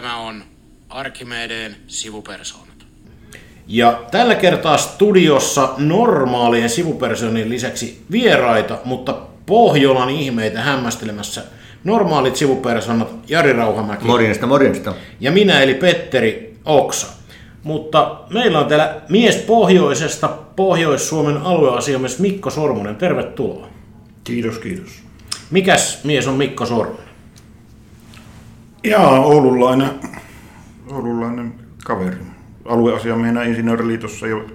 Tämä on Arkimedeen sivupersoonat. Ja tällä kertaa studiossa normaalien sivupersonien lisäksi vieraita, mutta Pohjolan ihmeitä hämmästelemässä normaalit sivupersonat Jari Rauhamäki Morjesta, morjesta. ja minä eli Petteri Oksa. Mutta meillä on täällä mies pohjoisesta, Pohjois-Suomen alueasiamies Mikko Sormunen. Tervetuloa. Kiitos, kiitos. Mikäs mies on Mikko Sormunen? Jaa, oululainen, oululainen kaveri. Alueasiamiehenä insinööriliitossa jo,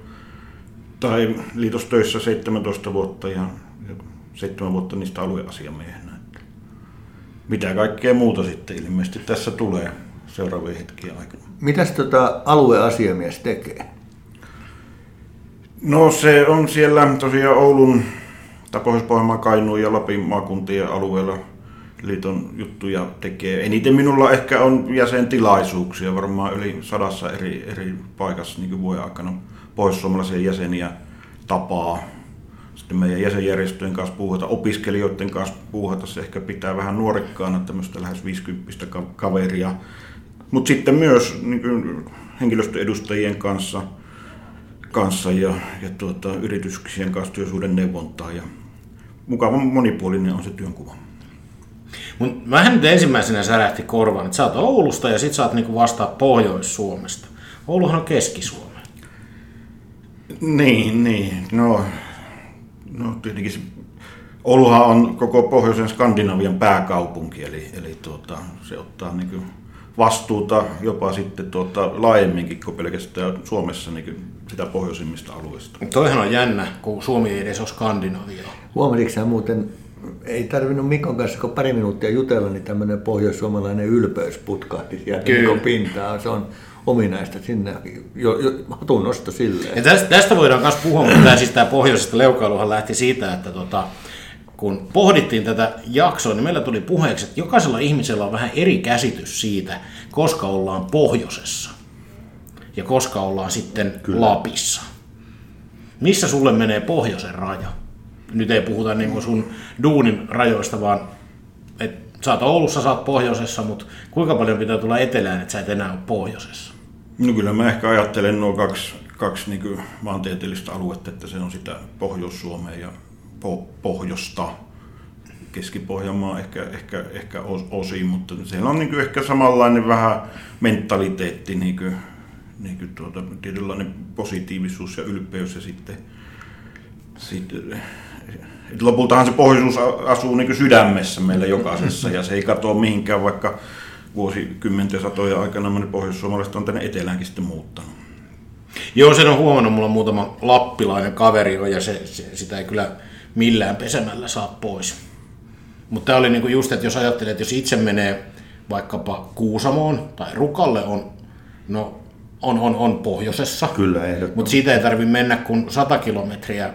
tai liitostöissä 17 vuotta ja, ja 7 vuotta niistä alueasiamiehenä. Mitä kaikkea muuta sitten ilmeisesti tässä tulee seuraavien hetkien aikana. Mitäs tota alueasiamies tekee? No se on siellä tosiaan Oulun, tai Pohjois-Pohjanmaan, Kainuun ja Lapin maakuntien alueella liiton juttuja tekee. Eniten minulla ehkä on jäsentilaisuuksia, varmaan yli sadassa eri, eri paikassa niin vuoden aikana pohjois-suomalaisia jäseniä tapaa. Sitten meidän jäsenjärjestöjen kanssa puuhata, opiskelijoiden kanssa puuhata, se ehkä pitää vähän nuorekkaana tämmöistä lähes 50 kaveria. Mutta sitten myös niin henkilöstöedustajien kanssa, kanssa ja, ja tuota, yrityksien kanssa työsuuden neuvontaa. Ja mukavan monipuolinen on se työnkuva. Mut vähän nyt ensimmäisenä särähti korvaan, että sä oot Oulusta ja sit sä oot niinku vastaa Pohjois-Suomesta. Ouluhan on Keski-Suomi. Niin, niin. No, no tietenkin se, Ouluhan on koko pohjoisen Skandinavian pääkaupunki, eli, eli tuota, se ottaa niin vastuuta jopa sitten tuota, laajemminkin kuin pelkästään Suomessa niin sitä pohjoisimmista alueista. Toihan on jännä, kun Suomi ei edes ole Skandinavia. Huomasitko muuten, ei tarvinnut Mikon kanssa kun pari minuuttia jutella, niin tämmöinen pohjois-suomalainen ylpeys putkahti sieltä Kyllä. Mikon pintaan. Se on ominaista sinne, jo, jo, hatun nosto silleen. Ja tästä, tästä voidaan myös puhua, mutta tämä, siis tämä pohjoisesta leukailuhan lähti siitä, että tota, kun pohdittiin tätä jaksoa, niin meillä tuli puheeksi, että jokaisella ihmisellä on vähän eri käsitys siitä, koska ollaan pohjoisessa ja koska ollaan sitten Kyllä. Lapissa. Missä sulle menee pohjoisen raja? Nyt ei puhuta niin kuin sun duunin rajoista, vaan että sä oot Oulussa, sä oot pohjoisessa, mutta kuinka paljon pitää tulla etelään, että sä et enää ole pohjoisessa? No kyllä mä ehkä ajattelen nuo kaksi, kaksi niin maantieteellistä aluetta, että se on sitä Pohjois-Suomea ja po- Pohjosta. Keski-Pohjanmaa ehkä, ehkä, ehkä os- osin, mutta siellä on niin ehkä samanlainen vähän mentaliteetti, niin kuin, niin kuin tuota, tietynlainen positiivisuus ja ylpeys ja sitten, sitten et lopultahan se pohjoisuus asuu niin sydämessä meillä jokaisessa ja se ei katoa mihinkään, vaikka vuosikymmenten satoja aikana monet pohjoissuomalaiset on tänne eteläänkin sitten muuttanut. Joo, sen on huomannut, mulla on muutama lappilainen kaveri ja se, se, sitä ei kyllä millään pesemällä saa pois. Mutta tämä oli niinku just, että jos ajattelee, että jos itse menee vaikkapa Kuusamoon tai Rukalle, on, no, on, on, on pohjoisessa. Kyllä, ehdottomasti. Mutta siitä ei tarvitse mennä kuin 100 kilometriä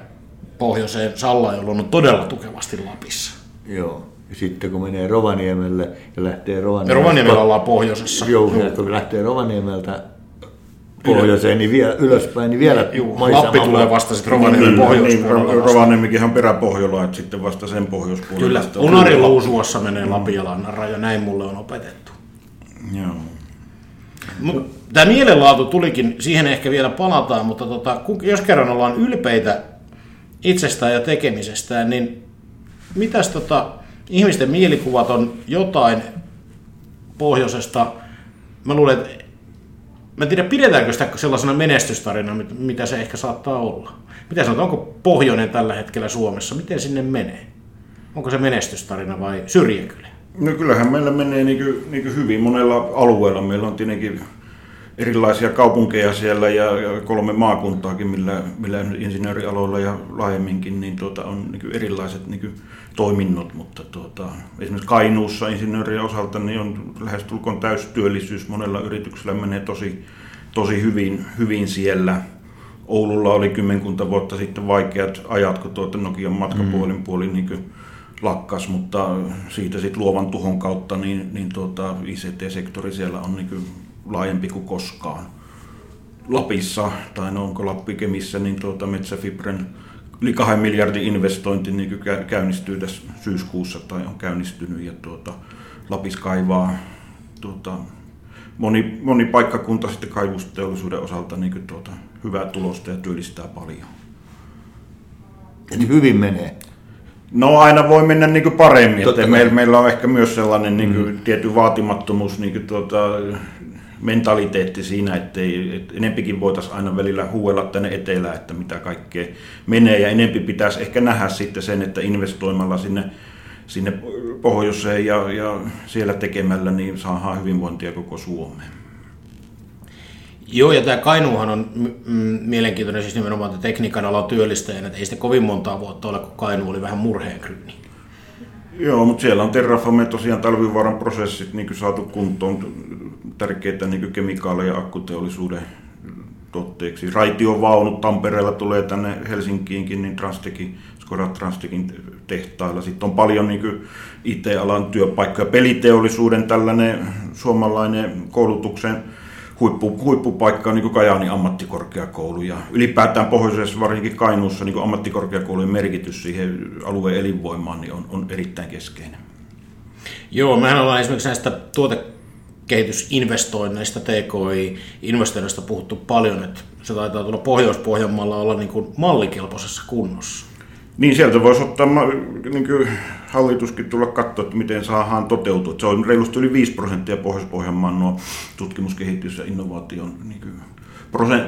pohjoiseen Salla, jolloin on todella tukevasti Lapissa. Joo. Ja sitten kun menee Rovaniemelle ja lähtee Rovaniemeltä... Rovaniemellä ollaan pohjoisessa. Joo, ja kun lähtee Rovaniemeltä pohjoiseen, niin vielä ylöspäin, niin vielä Juu, maisema- Lappi tulee vasta sitten Rovaniemen Niin, pohjoispuolella. Vasta. Rovaniemikin on peräpohjola, että sitten vasta sen pohjoispuolella. Kyllä, Unarin luusuassa menee Lapialannan raja, näin mulle on opetettu. Joo. Tämä mielenlaatu tulikin, siihen ehkä vielä palataan, mutta tota, kun- jos kerran ollaan ylpeitä itsestään ja tekemisestään, niin mitäs tota, ihmisten mielikuvat on jotain pohjoisesta, mä luulen, että mä en tiedä pidetäänkö sitä sellaisena menestystarina, mit- mitä se ehkä saattaa olla. Mitä sanot, onko pohjoinen tällä hetkellä Suomessa, miten sinne menee? Onko se menestystarina vai syrjäkylä? No kyllähän meillä menee niin kuin, niin kuin hyvin monella alueella. Meillä on tietenkin erilaisia kaupunkeja siellä ja, kolme maakuntaakin, millä, millä insinöörialoilla ja laajemminkin niin tuota, on niin kuin erilaiset niin kuin toiminnot, mutta tuota, esimerkiksi Kainuussa insinöörien osalta niin on lähestulkoon täystyöllisyys. Monella yrityksellä menee tosi, tosi hyvin, hyvin siellä. Oululla oli kymmenkunta vuotta sitten vaikeat ajat, kun tuota Nokian matkapuolin puoli niin kuin lakkas, mutta siitä sitten luovan tuhon kautta niin, niin tuota, ICT-sektori siellä on niin laajempi kuin koskaan. Lapissa, tai no onko Lappi Kemissä, niin tuota Metsäfibren yli kahden miljardin investointi niin käynnistyy tässä syyskuussa tai on käynnistynyt ja tuota, Lapis kaivaa tuota, moni, moni paikkakunta sitten kaivusteollisuuden osalta niin tuota, hyvää tulosta ja työllistää paljon. Eli hyvin menee. No aina voi mennä niin paremmin. Että meillä, meillä on ehkä myös sellainen niin kuin, mm. tietty vaatimattomuus, niin kuin, tuota, mentaliteetti siinä, että, että enempikin voitaisiin aina välillä huuella tänne etelään, että mitä kaikkea menee. Ja enempi pitäisi ehkä nähdä sitten sen, että investoimalla sinne, sinne pohjoiseen ja, ja siellä tekemällä, niin saadaan hyvinvointia koko Suomeen. Joo, ja tämä Kainuuhan on mielenkiintoinen siis nimenomaan tekniikan alan työllistäjänä, että ei sitä kovin montaa vuotta ole, kun Kainuu oli vähän murheenkryyni. Joo, mutta siellä on Terrafame tosiaan talvivaaran prosessit niin saatu kuntoon tärkeitä niin kemikaaleja akkuteollisuuden tuotteeksi. Raitiovaunut Tampereella tulee tänne Helsinkiinkin, niin Transtekin, Skoda Transtekin tehtailla. Sitten on paljon niin IT-alan työpaikkoja. Peliteollisuuden tällainen suomalainen koulutuksen huippu, huippupaikka on niin Kajaanin ammattikorkeakoulu ja ylipäätään pohjoisessa, varsinkin Kainuussa, niin ammattikorkeakoulujen merkitys siihen alueen elinvoimaan niin on, on erittäin keskeinen. Joo, mehän ollaan esimerkiksi näistä tuotekehitysinvestoinneista, TKI-investoinneista puhuttu paljon, että se taitaa tulla Pohjois-Pohjanmaalla olla niin kuin mallikelpoisessa kunnossa. Niin, sieltä voisi ottaa niin kuin hallituskin tulla katsoa, että miten saadaan toteutua. Se on reilusti yli 5 prosenttia Pohjois-Pohjanmaan nuo tutkimuskehitys- ja innovaation niin kuin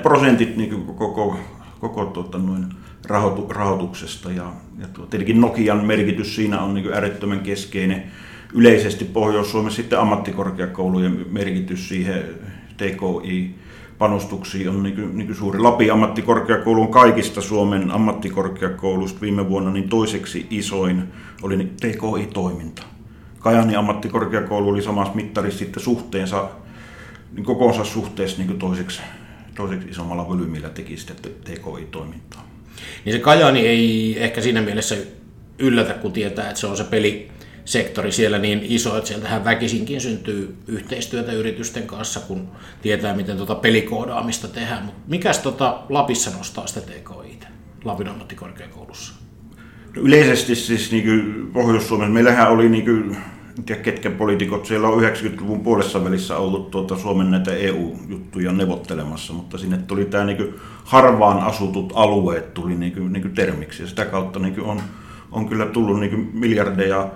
prosentit niin kuin koko, koko tuota, noin rahoitu, rahoituksesta. Ja, ja tuo, tietenkin Nokian merkitys siinä on niin kuin äärettömän keskeinen. Yleisesti Pohjois-Suomessa sitten ammattikorkeakoulujen merkitys siihen TKI panostuksia on niin suuri. Lapin ammattikorkeakoulu on kaikista Suomen ammattikorkeakouluista viime vuonna niin toiseksi isoin oli TKI-toiminta. Kajani ammattikorkeakoulu oli samassa mittarissa sitten suhteensa, niin kokoonsa suhteessa niin kuin toiseksi, toiseksi isommalla volyymillä teki sitten TKI-toimintaa. Niin se Kajani ei ehkä siinä mielessä yllätä, kun tietää, että se on se peli, sektori siellä niin iso, että sieltähän väkisinkin syntyy yhteistyötä yritysten kanssa, kun tietää, miten tuota pelikoodaamista tehdään. Mutta mikäs tota Lapissa nostaa sitä TKI Lapin ammattikorkeakoulussa? No yleisesti siis niin Pohjois-Suomessa, meillähän oli niin kuin, ketkä poliitikot, siellä on 90-luvun puolessa välissä ollut tuota Suomen näitä EU-juttuja neuvottelemassa, mutta sinne tuli tämä niin harvaan asutut alueet tuli niin kuin, niin kuin termiksi ja sitä kautta niin on, on kyllä tullut niin miljardeja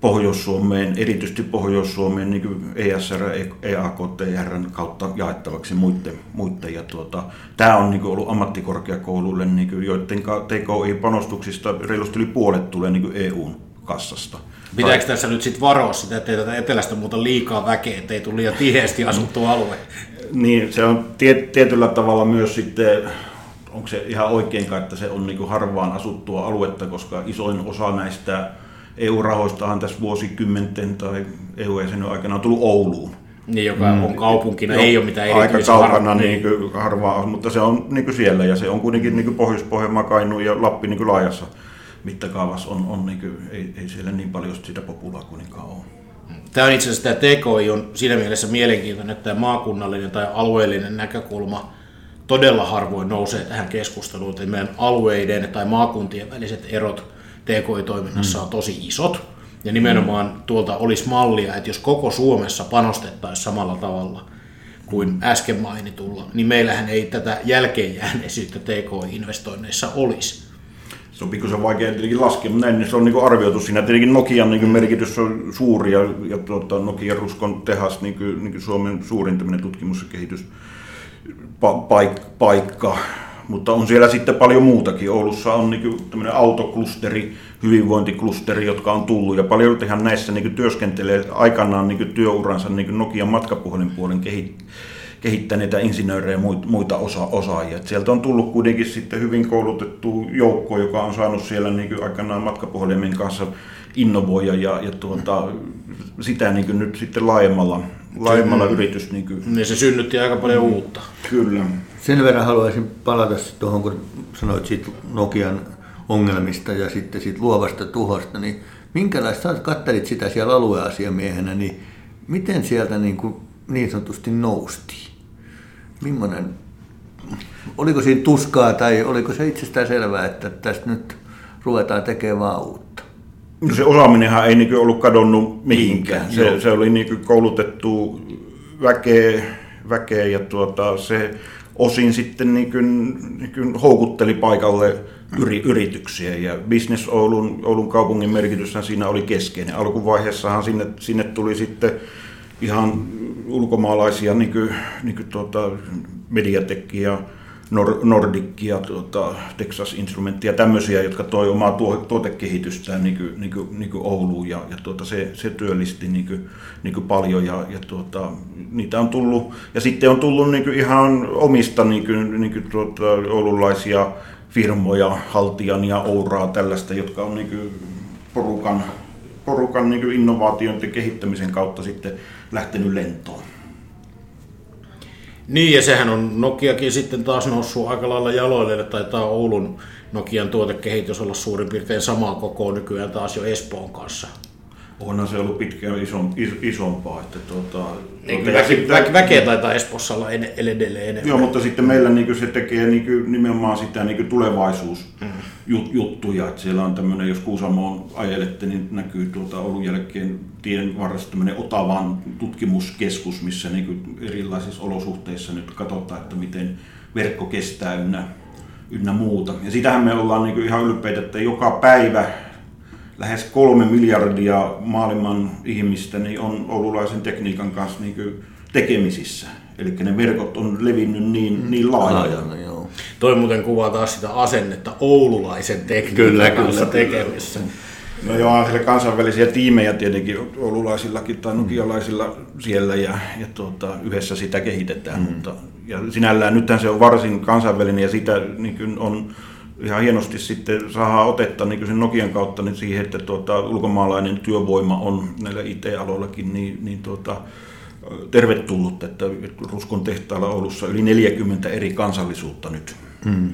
Pohjois-Suomeen, erityisesti Pohjois-Suomeen niin ESR, EAKTR kautta jaettavaksi muiden. muiden. Ja tuota, tämä on niin kuin ollut ammattikorkeakouluille, niin kuin, joiden TKI-panostuksista reilusti yli puolet tulee niin EUn kassasta. Pitääkö tässä nyt sitten varoa sitä, ettei tätä etelästä muuta liikaa väkeä, ettei tule liian tiheästi asuttu alue? Niin, se on tietyllä tavalla myös sitten onko se ihan oikein, että se on niin harvaan asuttua aluetta, koska isoin osa näistä EU-rahoistahan tässä vuosikymmenten tai EU-jäsenen aikana on tullut Ouluun. Niin, joka on mm. kaupunkina, jo, ei ole mitään Aika kaukana niin kuin harvaa, mutta se on niin kuin siellä ja se on kuitenkin niin kuin Pohjois-Pohjanmaa, ja Lappi niin kuin laajassa mittakaavassa on, on niin kuin, ei, ei siellä niin paljon sitä populaa kuitenkaan ole. Tämä on itse asiassa tämä TKI on siinä mielessä mielenkiintoinen, että tämä maakunnallinen tai alueellinen näkökulma todella harvoin nousee tähän keskusteluun, että meidän alueiden tai maakuntien väliset erot TKI-toiminnassa on tosi isot. Ja nimenomaan tuolta olisi mallia, että jos koko Suomessa panostettaisiin samalla tavalla kuin äsken mainitulla, niin meillähän ei tätä jälkeenjääneisyyttä TKI-investoinneissa olisi. Se on pikkusen vaikea tietenkin laskea, mutta näin niin se on niin arvioitu siinä. Tietenkin Nokian niin merkitys on suuri ja, ja tuota, Nokian Ruskon tehas niin kuin, niin kuin Suomen suurin tutkimus- ja kehityspaikka mutta on siellä sitten paljon muutakin. Oulussa on niin tämmöinen autoklusteri, hyvinvointiklusteri, jotka on tullut ja paljon ihan näissä niin työskentelee aikanaan niin työuransa niin Nokian matkapuhelinpuolen kehittäneitä insinöörejä ja muita osa- osaajia. Et sieltä on tullut kuitenkin sitten hyvin koulutettu joukko, joka on saanut siellä niin aikanaan matkapuhelimen kanssa innovoida ja, ja tuota, sitä niin nyt sitten laajemmalla, laajemmalla yritys. Niin, kuin... niin se synnytti aika paljon uutta. Kyllä. Sen verran haluaisin palata tuohon, kun sanoit siitä Nokian ongelmista ja sitten siitä luovasta tuhosta, niin minkälaista, sä kattelit sitä siellä alueasiamiehenä, niin miten sieltä niin, kuin niin sanotusti noustiin? Millainen, oliko siinä tuskaa tai oliko se itsestään selvää, että tästä nyt ruvetaan tekemään uutta? No se osaaminenhan ei niin ollut kadonnut mihinkään. Se, se oli niin koulutettu väkeä, väkeä ja tuota, se osin sitten niin kuin, niin kuin houkutteli paikalle yri, yrityksiä ja Business Oulun, Oulun kaupungin merkityshän siinä oli keskeinen. Alkuvaiheessahan sinne, sinne tuli sitten ihan ulkomaalaisia niin kuin, niin kuin tuota, mediatekkiä Nor- Nordickia, tuota, Texas Instrumenttia, tämmöisiä, jotka toi omaa tuo, tuotekehitystään niin kuin, niin kuin, niin kuin Ouluun ja, ja tuota, se, se työllisti niin kuin, niin kuin paljon ja, ja tuota, niitä on tullut ja sitten on tullut niin kuin ihan omista niin kuin, niin kuin tuota, oululaisia firmoja, Haltian ja Ouraa tällaista, jotka on niin kuin porukan, porukan niin kuin innovaation ja kehittämisen kautta sitten lähtenyt lentoon. Niin, ja sehän on Nokiakin sitten taas noussut aika lailla jaloille, taitaa Oulun Nokian tuotekehitys olla suurin piirtein samaa kokoa nykyään taas jo Espoon kanssa. Onhan se ollut pitkään isom, is, isompaa. Että tuota, niin, tuota, väke, sitten, väke, väkeä taitaa Espoossa olla en, edelleen enemmän. Joo, mutta sitten meillä niin se tekee niin nimenomaan sitä niin tulevaisuusjuttuja. Mm. Että siellä on tämmöinen, jos Kuusamoon ajelette, niin näkyy tuota Oulun jälkeen tien varressa tämmöinen Otavan tutkimuskeskus, missä niin erilaisissa olosuhteissa nyt katsotaan, että miten verkko kestää ynnä, ynnä muuta. Ja sitähän me ollaan niin ihan ylpeitä, että joka päivä lähes kolme miljardia maailman ihmistä niin on oululaisen tekniikan kanssa niin tekemisissä. Eli ne verkot on levinnyt niin, mm. niin laajalla. joo. Toi muuten kuvaa taas sitä asennetta oululaisen tekniikan kyllä, kanssa kyllä. tekemissä. No joo, on kansainvälisiä tiimejä tietenkin oululaisillakin tai nukialaisilla siellä ja, ja tuota, yhdessä sitä kehitetään. Mm. Mutta, ja sinällään nythän se on varsin kansainvälinen ja sitä niin on ihan hienosti sitten saadaan otetta niin sen Nokian kautta niin siihen, että tuota, ulkomaalainen työvoima on näillä IT-aloillakin niin, niin tuota, tervetullut, että Ruskon tehtaalla Oulussa yli 40 eri kansallisuutta nyt. Hmm.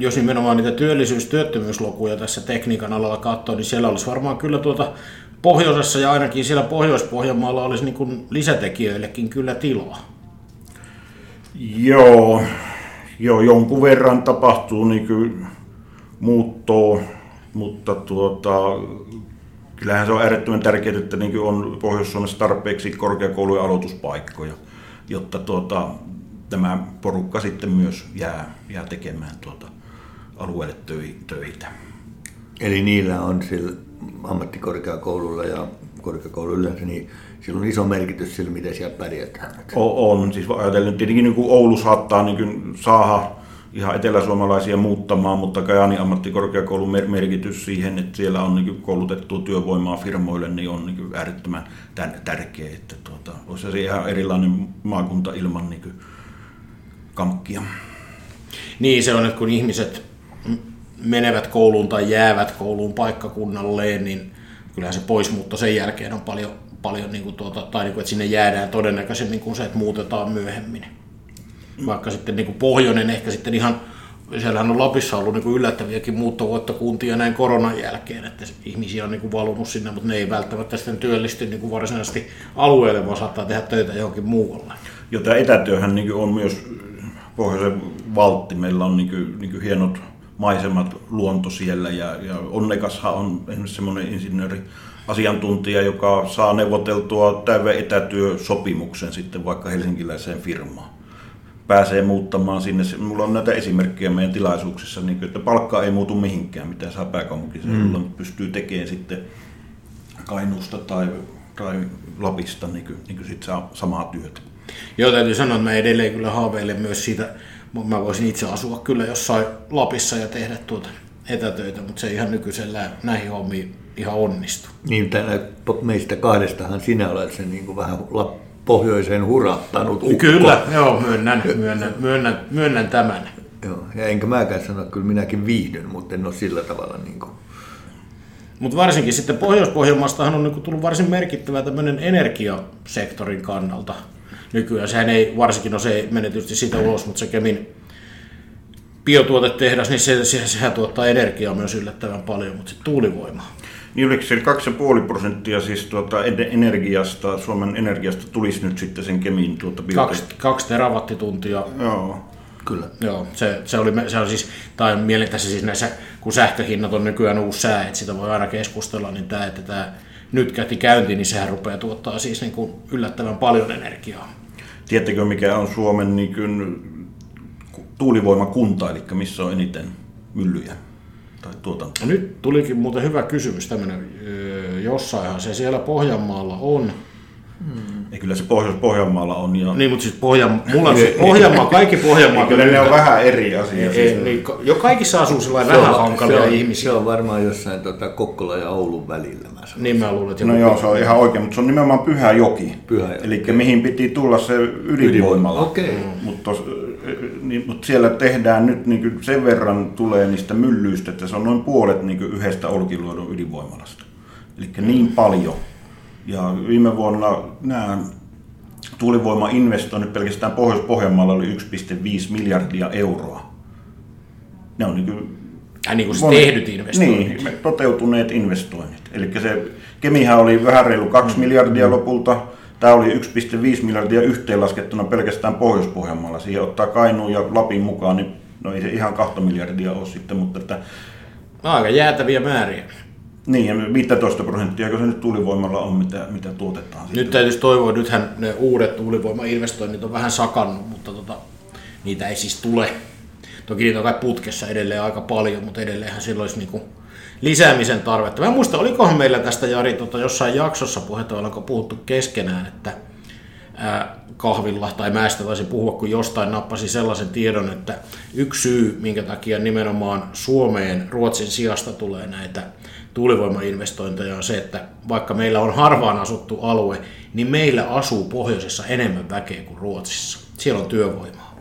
Jos nimenomaan niitä työllisyys-työttömyyslukuja tässä tekniikan alalla katsoo, niin siellä olisi varmaan kyllä tuota pohjoisessa ja ainakin siellä Pohjois-Pohjanmaalla olisi niin kuin lisätekijöillekin kyllä tilaa. Joo, Joo, jonkun verran tapahtuu niin kuin muuttoa, mutta tuota, kyllähän se on äärettömän tärkeää, että niin on Pohjois-Suomessa tarpeeksi korkeakoulujen aloituspaikkoja, jotta tuota, tämä porukka sitten myös jää, jää tekemään tuota alueelle töitä. Eli niillä on sillä ammattikorkeakoululla ja korkeakouluilla niin sillä on iso merkitys sillä, miten siellä pärjätään. On, on. siis ajatellen tietenkin niin kuin Oulu saattaa niin kuin saada ihan eteläsuomalaisia muuttamaan, mutta Kajani ammattikorkeakoulun merkitys siihen, että siellä on niin koulutettu työvoimaa firmoille, niin on niin äärettömän tärkeä. Että tuota, olisi se ihan erilainen maakunta ilman niin kankkia. Niin, se on, että kun ihmiset menevät kouluun tai jäävät kouluun paikkakunnalleen, niin kyllähän se poismuutto sen jälkeen on paljon paljon, niin kuin tuota, tai niin kuin, että sinne jäädään todennäköisemmin kuin se, että muutetaan myöhemmin. Vaikka sitten niin kuin pohjoinen ehkä sitten ihan, siellähän on Lapissa ollut niin kuin yllättäviäkin muuttovoittokuntia näin koronan jälkeen, että ihmisiä on niin kuin valunut sinne, mutta ne ei välttämättä sitten työllisty niin kuin varsinaisesti alueelle, vaan saattaa tehdä töitä johonkin muualle. Jo tämä etätyöhän niin on myös pohjoisen valtti. Meillä on niin kuin, niin kuin hienot maisemat, luonto siellä ja, ja onnekashan on esimerkiksi semmoinen insinööri asiantuntija, joka saa neuvoteltua täyden etätyösopimuksen sitten vaikka helsinkiläiseen firmaan. Pääsee muuttamaan sinne. Mulla on näitä esimerkkejä meidän tilaisuuksissa, niin että palkka ei muutu mihinkään, mitä saa pääkaupunkiseudulla, mm. pystyy tekemään sitten Kainuusta tai, tai Lapista niin kuin, niin kuin sit saa samaa työtä. Joo, täytyy sanoa, että mä edelleen kyllä haaveilen myös siitä, mä voisin itse asua kyllä jossain Lapissa ja tehdä tuota etätöitä, mutta se ei ihan nykyisellä näihin hommiin ihan onnistu. Niin, tänä, meistä kahdestahan sinä olet sen niin kuin vähän pohjoiseen hurattanut ukko. Kyllä, joo, myönnän, myönnän, myönnän, myönnän tämän. Joo, ja enkä mäkään sano, kyllä minäkin viihdyn, mutta en ole sillä tavalla niin kuin... Mutta varsinkin sitten Pohjois-Pohjanmaastahan on niin tullut varsin merkittävä tämmöinen energiasektorin kannalta nykyään. Sehän ei varsinkin, no se ei mene tietysti siitä ulos, mutta se Kemin biotuotetehdas, niin se, se, sehän tuottaa energiaa myös yllättävän paljon, mutta sitten tuulivoima. Niin oliko se 2,5 prosenttia siis tuota energiasta, Suomen energiasta tulisi nyt sitten sen Kemin tuota kaksi, kaksi terawattituntia. Joo. Kyllä. Joo, se, se, oli, se on siis, tai mielen tässä siis näissä, kun sähköhinnat on nykyään uusi sää, että sitä voi aina keskustella, niin tämä, että tämä nyt käti käyntiin, niin sehän rupeaa tuottaa siis niin kuin yllättävän paljon energiaa. Tiedättekö, mikä on Suomen niin kuin, tuulivoimakunta, eli missä on eniten myllyjä tai tuotantoa? No nyt tulikin muuten hyvä kysymys tämmöinen. Jossainhan se siellä Pohjanmaalla on. Ja kyllä se Pohjois-Pohjanmaalla on. Ja... Niin, mutta siis Pohjan, mulla on siis Pohjanmaa, kaikki Pohjanmaa. Kyllä ne on vähän eri asia. Ei, niin, jo kaikissa asuu sellainen vähän hankalia se on, ihmisiä. Se on varmaan jossain tota, Kokkola ja Oulun välillä. Mä niin mä luulen, että No joku- joo, se on ihan oikein, mutta se on nimenomaan Pyhä joki. Pyhä joki. Eli mihin piti tulla se ydinvoimala. Okei. Mutta niin, mut siellä tehdään nyt niin sen verran tulee niistä myllyistä, että se on noin puolet niin yhdestä Olkiluodon ydinvoimalasta. Eli niin paljon. Ja viime vuonna nämä tuulivoimainvestoinnit pelkästään Pohjois-Pohjanmaalla oli 1,5 miljardia euroa. Ne on niin kuin Ai niin kuin se Moni- tehdyt investoinnit. Niin, toteutuneet investoinnit. Eli se Kemihän oli vähän reilu 2 Mm. miljardia lopulta. Tämä oli 1,5 miljardia yhteenlaskettuna pelkästään Pohjois-Pohjanmaalla. Siihen ottaa Kainuun ja Lapin mukaan, niin no ei se ihan 2 miljardia ole sitten, mutta että, No, aika jäätäviä määriä. niin, ja 15 prosenttia, kun se nyt tuulivoimalla on, mitä, mitä tuotetaan. Nyt sitten. täytyisi toivoa, nythän ne uudet tuulivoimainvestoinnit on vähän sakannut, mutta tota, niitä ei siis tule. Toki niitä on kai putkessa edelleen aika paljon, mutta edelleenhän sillä olisi niinku lisäämisen tarvetta. Mä en muista, olikohan meillä tästä Jari tota, jossain jaksossa puhetta, ollaanko puhuttu keskenään, että ää, kahvilla, tai mä sitä taisin puhua, kun jostain nappasi sellaisen tiedon, että yksi syy, minkä takia nimenomaan Suomeen Ruotsin sijasta tulee näitä tuulivoimainvestointeja on se, että vaikka meillä on harvaan asuttu alue, niin meillä asuu pohjoisessa enemmän väkeä kuin Ruotsissa. Siellä on työvoimaa.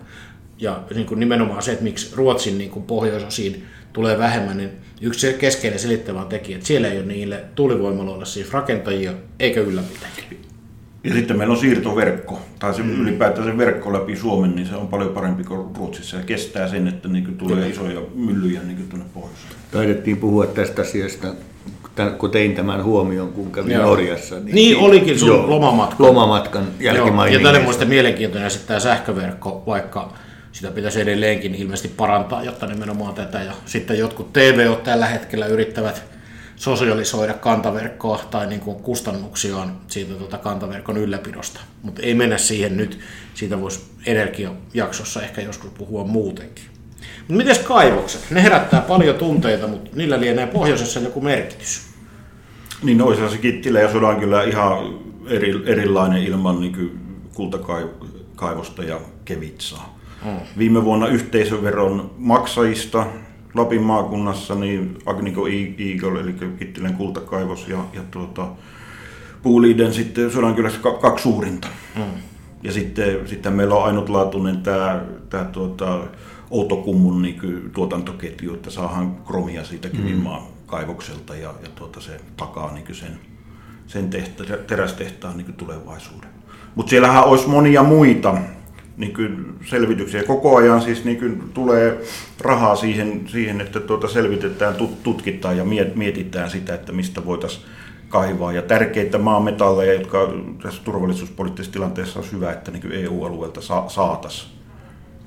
Ja niin kuin nimenomaan se, että miksi Ruotsin niin kuin pohjoisosiin tulee vähemmän, niin yksi se keskeinen selittävä tekijä, että siellä ei ole niille tuulivoimaloille siis rakentajia eikä ylläpitäjiä. Ja sitten meillä on siirtoverkko, tai se mm. ylipäätään se verkko läpi Suomen, niin se on paljon parempi kuin Ruotsissa ja kestää sen, että niin tulee isoja myllyjä niin tuonne pohjoiseen. Taidettiin puhua tästä asiasta, kun tein tämän huomion, kun kävin Joo. Norjassa. Niin olikin sun lomamatka. Lomamatkan Joo, ja tälle muista mielenkiintoinen sitten tämä sähköverkko, vaikka sitä pitäisi edelleenkin ilmeisesti parantaa, jotta nimenomaan tätä. Ja sitten jotkut TV tällä hetkellä yrittävät sosialisoida kantaverkkoa tai niin kuin kustannuksiaan siitä tuota kantaverkon ylläpidosta. Mutta ei mennä siihen nyt. Siitä voisi energiajaksossa ehkä joskus puhua muutenkin. Mutta miten kaivokset? Ne herättää paljon tunteita, mutta niillä lienee pohjoisessa joku merkitys. Niin olisi se Kittilä ja Sodan kyllä ihan eri, erilainen ilman niin kultakaivosta ja kevitsaa. Mm. Viime vuonna yhteisöveron maksajista Lapin maakunnassa niin Agnico Eagle, eli Kittilän kultakaivos ja, ja tuota, Puuliiden sitten Sodankylässä ka- kaksi suurinta. Mm. Ja sitten, sitten meillä on ainutlaatuinen tämä, tämä tuota, Outokummun niin kuin tuotantoketju, että saadaan kromia siitä Kivimaan kaivokselta ja, ja tuota, se takaa niin kuin sen, sen tehtä, terästehtaan niin tulevaisuuden. Mutta siellähän olisi monia muita niin kuin selvityksiä. Koko ajan siis niin kuin tulee rahaa siihen, siihen että tuota selvitetään, tut- tutkitaan ja miet- mietitään sitä, että mistä voitaisiin kaivaa. Ja tärkeitä maametalleja, jotka tässä turvallisuuspoliittisessa tilanteessa on hyvä, että niin EU-alueelta sa- saataisiin.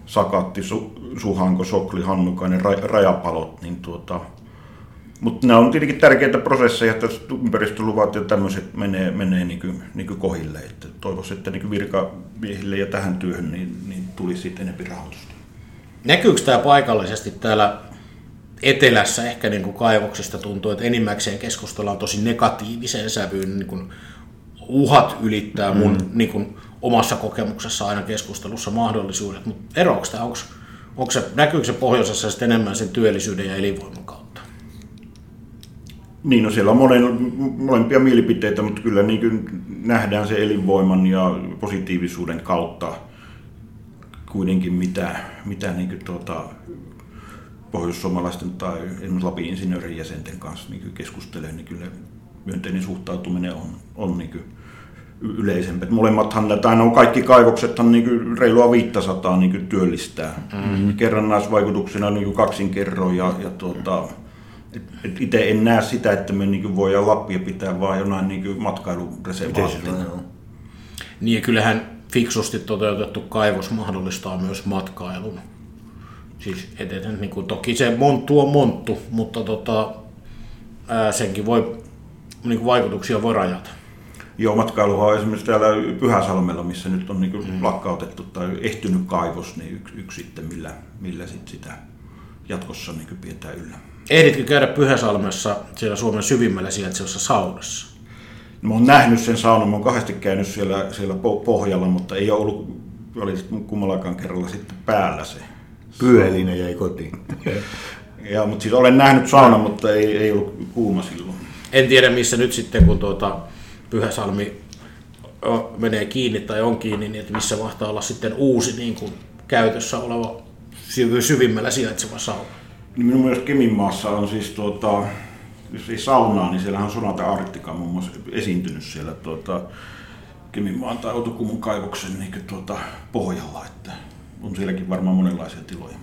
Sakatti, Su- Suhanko, Sokli, Hannukainen, ra- rajapalot, niin tuota, mutta nämä on tietenkin tärkeitä prosesseja, että ympäristöluvat ja tämmöiset menee, menee niin kuin, niin kuin kohille. Että toivoisin, että niin virkamiehille ja tähän työhön niin, niin tulisi siitä enemmän rahoitusta. Näkyykö tämä paikallisesti täällä etelässä ehkä niin kuin kaivoksista tuntuu, että enimmäkseen keskustellaan tosi negatiiviseen sävyyn, niin kuin uhat ylittää mun mm. niin kuin omassa kokemuksessa aina keskustelussa mahdollisuudet, mutta eroako tämä, onko, onko se, näkyykö se pohjoisessa sitten enemmän sen työllisyyden ja elinvoiman? Niin, no siellä on monen, molempia mielipiteitä, mutta kyllä niin kuin nähdään se elinvoiman ja positiivisuuden kautta kuitenkin mitä, mitä niin kuin tuota, pohjoissuomalaisten tai esimerkiksi Lapin insinöörin jäsenten kanssa niin kuin keskustelee, niin kyllä myönteinen suhtautuminen on, on niin kuin yleisempi. Molemmathan, tai no kaikki kaivoksethan niin kuin reilua 500 niin kuin työllistää. Mm-hmm. Kerrannaisvaikutuksena niin kuin kaksinkerroin ja, ja tuota, et, et itse en näe sitä, että me niin kuin voidaan Lappia pitää vaan jonain niin kuin matkailureservaattina. Niin ja kyllähän fiksusti toteutettu kaivos mahdollistaa myös matkailun. Siis et, et, niin kuin, toki se monttu on monttu, mutta tota, ää, senkin voi niin kuin vaikutuksia voi rajata. Joo, matkailuhan on esimerkiksi täällä Pyhäsalmella, missä nyt on niin mm. lakkautettu tai ehtynyt kaivos, niin yksi, yksi sitten, millä, millä sit sitä jatkossa niin pidetään yllä. Ehditkö käydä Pyhäsalmessa siellä Suomen syvimmällä sijaitsevassa saunassa? No, mä oon nähnyt sen saunan, mä oon kahdesti käynyt siellä, siellä pohjalla, mutta ei ole ollut oli kummallakaan kerralla sitten päällä se. Pyölinä jäi kotiin. ja, mutta siis olen nähnyt saunan, mutta ei, ei ollut kuuma silloin. En tiedä missä nyt sitten, kun tuota Pyhäsalmi menee kiinni tai on kiinni, niin että missä mahtaa olla sitten uusi niin kuin käytössä oleva syvimmällä sijaitseva sauna. Niin minun mielestä Keminmaassa on siis tuota, jos ei saunaa, niin siellähän on Sonata Arktika muun muassa esiintynyt siellä tuota, Keminmaan tai Outokummun kaivoksen niin tuota, pohjalla, että on sielläkin varmaan monenlaisia tiloja.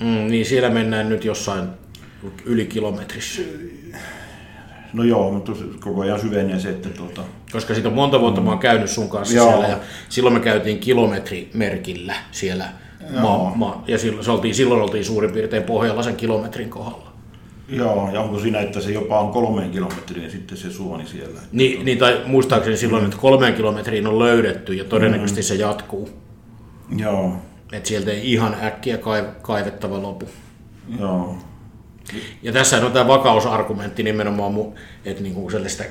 Mm, niin siellä mennään nyt jossain yli kilometrissä. No joo, mutta koko ajan syvenee se, että tuota... Koska siitä on monta vuotta mm. mä oon käynyt sun kanssa joo. siellä ja silloin me käytiin kilometrimerkillä siellä. Maa, maa, ja silloin, se oltiin, silloin oltiin suurin piirtein pohjalla sen kilometrin kohdalla. Joo, ja onko siinä, että se jopa on kolmeen kilometriin sitten se suoni siellä? Niin, niin tai muistaakseni silloin, että kolmeen kilometriin on löydetty ja todennäköisesti mm. se jatkuu. Joo. Että sieltä ei ihan äkkiä kaivettava lopu. Joo. Ja tässä on tämä vakausargumentti nimenomaan, että niin kuin sellaista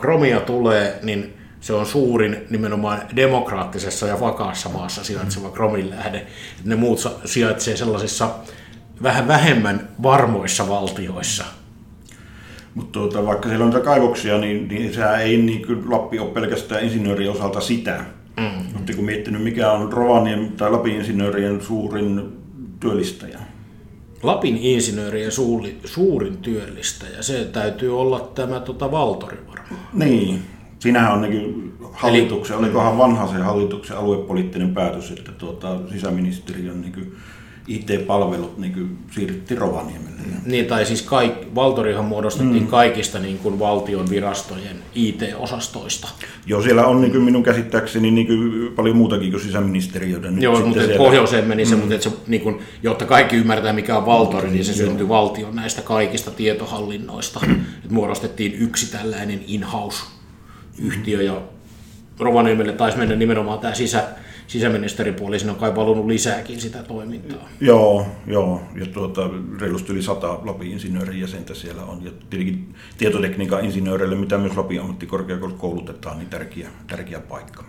kromia tulee, niin se on suurin nimenomaan demokraattisessa ja vakaassa maassa sijaitseva kromin lähde. Ne muut sijaitsee sellaisissa vähän vähemmän varmoissa valtioissa. Mutta tuota, vaikka siellä on niitä kaivoksia, niin, niin sehän ei niin kuin Lappi ole pelkästään insinöörien osalta sitä. Mm. Oletteko miettinyt, mikä on Rovanien tai Lapin insinöörien suurin työllistäjä? Lapin insinöörien suuri, suurin työllistäjä, se täytyy olla tämä tota, Valtori varmaan. Niin, Siinähän on niin hallituksen, Eli, olikohan vanha se hallituksen aluepoliittinen päätös, että tuota, sisäministeriön niin IT-palvelut niin siirryttiin Rovaniemelle. Niin, tai siis kaik, Valtorihan muodostettiin mm. kaikista niin kuin valtion virastojen IT-osastoista. Joo, siellä on niin kuin minun käsittääkseni niin kuin paljon muutakin kuin sisäministeriöiden. Joo, mutta siellä... pohjoiseen meni se, mm. mutta että se, niin kuin, jotta kaikki ymmärtää mikä on Valtori, niin se syntyi valtion näistä kaikista tietohallinnoista. että muodostettiin yksi tällainen in-house-yhtiö ja Rovaniemelle taisi mennä nimenomaan tämä sisä, sisäministeripuoli, siinä on kai valunut lisääkin sitä toimintaa. Joo, joo. ja tuota, reilusti yli sata Lapin insinöörin jäsentä siellä on. Ja tietenkin tietotekniikan insinööreille, mitä myös Lapin ammattikorkeakoulussa koulutetaan, niin tärkeä, tärkeä paikka.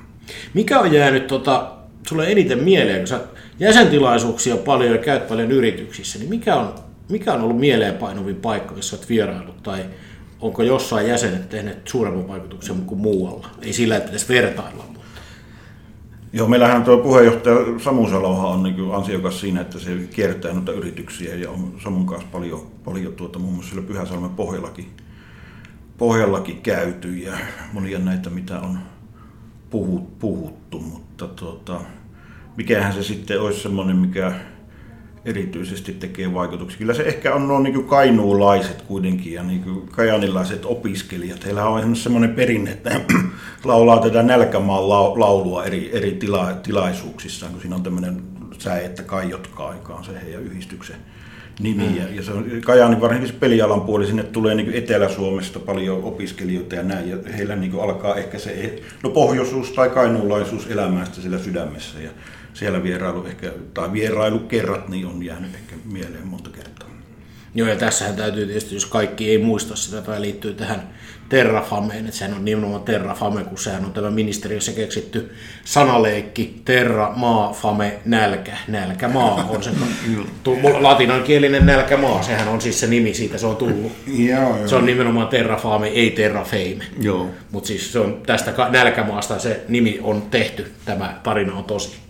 Mikä on jäänyt tota, sulle eniten mieleen, kun sä jäsentilaisuuksia paljon ja käyt paljon yrityksissä, niin mikä on, mikä on ollut mieleenpainuvin paikka, jos olet vierailut, tai onko jossain jäsenet tehneet suuremman vaikutuksen kuin muualla? Ei sillä, että pitäisi vertailla, Joo, meillähän tuo puheenjohtaja Samu Saloha on niin ansiokas siinä, että se kiertää noita yrityksiä ja on Samun kanssa paljon, paljon tuota, muun muassa siellä Pyhäsalmen pohjallakin, pohjallakin käyty ja monia näitä, mitä on puhut, puhuttu, mutta tuota, mikähän se sitten olisi semmoinen, mikä erityisesti tekee vaikutuksia. Kyllä se ehkä on nuo niin kainuulaiset kuitenkin ja niin kajanilaiset opiskelijat. Heillä on semmoinen perinne, että laulaa tätä nälkämaan laulua eri, eri tila, tilaisuuksissa, kun siinä on tämmöinen säe, että kaijotka aikaan se heidän yhdistyksen nimi. Mm. Ja, ja se on Kajaanin varsinkin se pelialan puoli, sinne tulee niin Etelä-Suomesta paljon opiskelijoita ja näin, ja heillä niin alkaa ehkä se no, pohjoisuus tai kainuulaisuus elämästä sillä sydämessä. Ja siellä vierailu ehkä, tai kerrat, niin on jäänyt ehkä mieleen monta kertaa. Joo, ja tässähän täytyy tietysti, jos kaikki ei muista sitä, tämä liittyy tähän Terrafameen, että sehän on nimenomaan Terrafame, kun sehän on tämä ministeriössä keksitty sanaleikki, terra, maa, fame, nälkä, nälkä, maa on se latinankielinen nälkä, maa, sehän on siis se nimi, siitä se on tullut. Joo, joo. Se on nimenomaan Terrafame, ei Terrafame. Joo. Mutta siis se on tästä nälkämaasta se nimi on tehty, tämä tarina on tosi.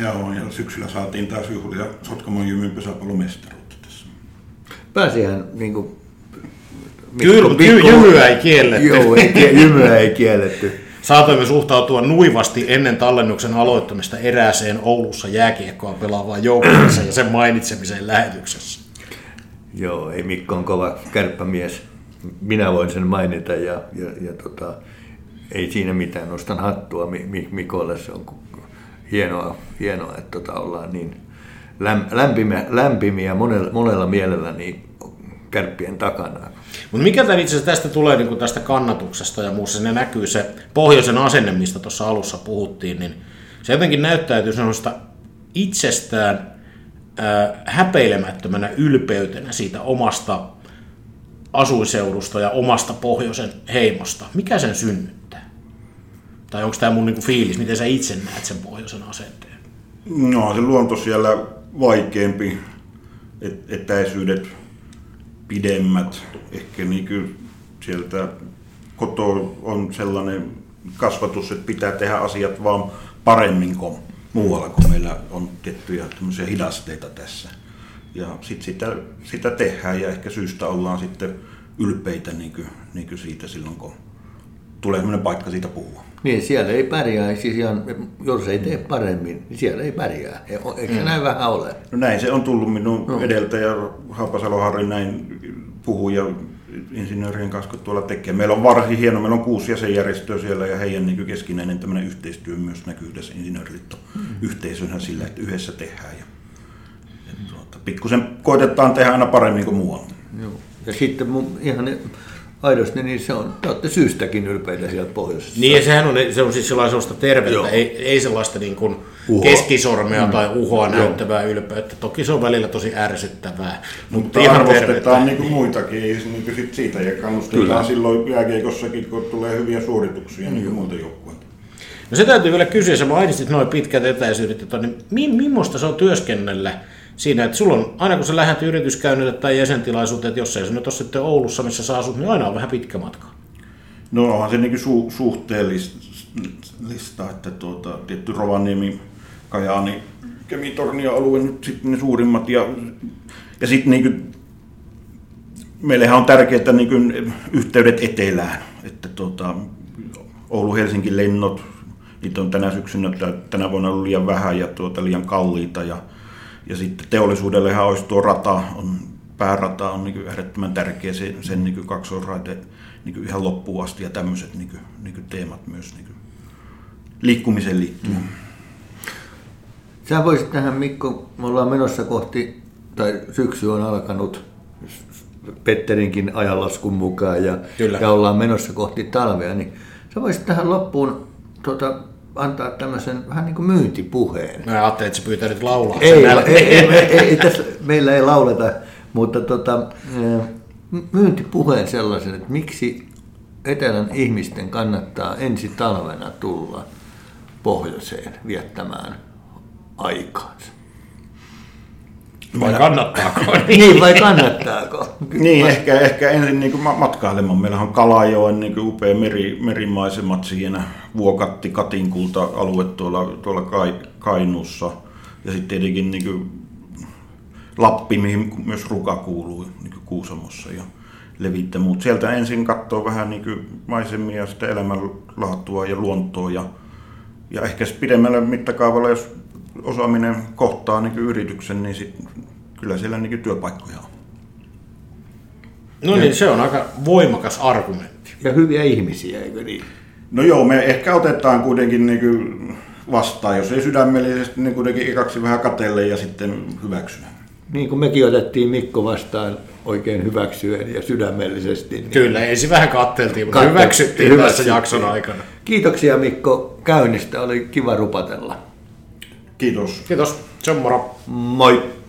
Joo, ja syksyllä saatiin taas juhlia Sotkamon jymyn pesäpallomestaruutta tässä. Pääsihän niin kuin, Kyllä, mutta jymyä ei kielletty. Joo, ei, jymyä ei kielletty. Saatoimme suhtautua nuivasti ennen tallennuksen aloittamista erääseen Oulussa jääkiekkoa pelaavaan joukkueeseen ja sen mainitsemiseen lähetyksessä. Joo, ei Mikko on kova kärppämies. Minä voin sen mainita ja, ja, ja tota, ei siinä mitään. Nostan hattua Mikolle, se on hienoa, hienoa että tota ollaan niin lämpimiä, lämpimiä monella, monella mielellä niin kärppien takana. Mutta mikä tämän itse tästä tulee niin tästä kannatuksesta ja muussa, ne näkyy se pohjoisen asenne, mistä tuossa alussa puhuttiin, niin se jotenkin näyttäytyy sellaista itsestään äh, häpeilemättömänä ylpeytenä siitä omasta asuiseudusta ja omasta pohjoisen heimosta. Mikä sen synnyttää? Tai onko tämä mun niinku fiilis, miten sä itse näet sen pohjoisen asenteen? No se luonto siellä vaikeampi, et, etäisyydet pidemmät. Ehkä niin sieltä koto on sellainen kasvatus, että pitää tehdä asiat vaan paremmin kuin muualla, kun meillä on tiettyjä hidasteita tässä. Ja sitten sitä, sitä tehdään ja ehkä syystä ollaan sitten ylpeitä niin kuin, niin kuin siitä silloin, kun tulee sellainen paikka siitä puhua. Niin, siellä ei pärjää, siis ihan, jos ei tee paremmin, niin siellä ei pärjää. E, eikö se mm. näin vähän ole? No näin se on tullut minun no. edeltäjä Haapasalo Harri näin puhuu ja insinöörien kanssa, kun tuolla tekee. Meillä on varsin hieno, meillä on kuusi jäsenjärjestöä siellä ja heidän niin keskinäinen tämmöinen yhteistyö myös näkyy tässä insinööriliitto mm. yhteisönä sillä, että yhdessä tehdään. Ja, ja tuota, pikkusen koitetaan tehdä aina paremmin kuin muualla. Joo. Ja sitten mun, ihan aidosti, niin se on, te olette syystäkin ylpeitä sieltä pohjoisessa. Niin ja sehän on, se on siis sellaista tervettä, ei, ei sellaista niin kuin keskisormea mm. tai uhoa Joo. näyttävää ylpeyttä. Toki se on välillä tosi ärsyttävää. Mutta, mutta arvostetaan niin kuin muitakin niin kuin sit siitä ja kannustetaan Kyllä. silloin jääkeikossakin, kun tulee hyviä suorituksia mm. niin kuin muilta joukkueilta. No se täytyy vielä kysyä, sä mainitsit noin pitkät etäisyydet, että niin mi, millaista se on työskennellä siinä, että sulla on, aina kun sä lähdet yrityskäynnille tai jäsentilaisuuteen, että jos ei se nyt ole sitten Oulussa, missä sä asut, niin aina on vähän pitkä matka. No onhan se niin su, suhteellista, että tuota, tietty Rovaniemi, Kajaani, Kemitornio alue nyt sitten ne suurimmat ja, ja sitten niin meillähän on tärkeää niin yhteydet etelään, että tuota, Oulu-Helsinki lennot, niitä on tänä syksynä, tänä vuonna ollut liian vähän ja tuota, liian kalliita ja ja sitten teollisuudellehan olisi tuo rata, on, päärata on niin ehdottoman tärkeä, sen, sen niin kaksoisraite niin ihan loppuun asti ja tämmöiset niin kuin, niin kuin teemat myös niin kuin liikkumiseen liittyen. Mm. Sä voisit tähän Mikko, me ollaan menossa kohti, tai syksy on alkanut Petterinkin ajanlaskun mukaan ja, ja ollaan menossa kohti talvea, niin sä voisit tähän loppuun tuota, antaa tämmöisen vähän niin kuin myyntipuheen. Mä ajattelin, että se pyytää nyt laulaa. Ei, ei, ei, ei, ei, ei tässä, meillä ei lauleta, mutta tota, myyntipuheen sellaisen, että miksi etelän ihmisten kannattaa ensi talvena tulla pohjoiseen viettämään aikaansa. Vai kannattaako? niin, vai kannattaako? niin, ehkä, ehkä ensin niin kuin matkailemaan. Meillä on Kalajoen niin kuin upea meri, merimaisemat siinä, Vuokatti, Katinkulta alue tuolla, tuolla Kai, Kainuussa. Ja sitten tietenkin niin kuin Lappi, mihin myös Ruka kuuluu niin kuin Kuusamossa ja Levittä. Mutta sieltä ensin katsoo vähän niin kuin maisemia ja sitten elämänlaatua ja luontoa. Ja, ja ehkä pidemmällä mittakaavalla, jos osaaminen kohtaa niin yrityksen, niin sit, kyllä siellä niin työpaikkoja on. No niin, se on aika voimakas argumentti. Ja hyviä ihmisiä, eikö niin? No joo, me ehkä otetaan kuitenkin niin vastaan, jos ei sydämellisesti, niin kuitenkin ekaksi vähän katelle ja sitten hyväksyä. Niin kuin mekin otettiin Mikko vastaan oikein hyväksyen ja sydämellisesti. Niin Kyllä, ensin vähän katteltiin, mutta Kattel- hyväksyttiin, hyväksyttiin tässä jakson aikana. Kiitoksia Mikko käynnistä, oli kiva rupatella. Kiitos. Kiitos. Se on moro. Moi.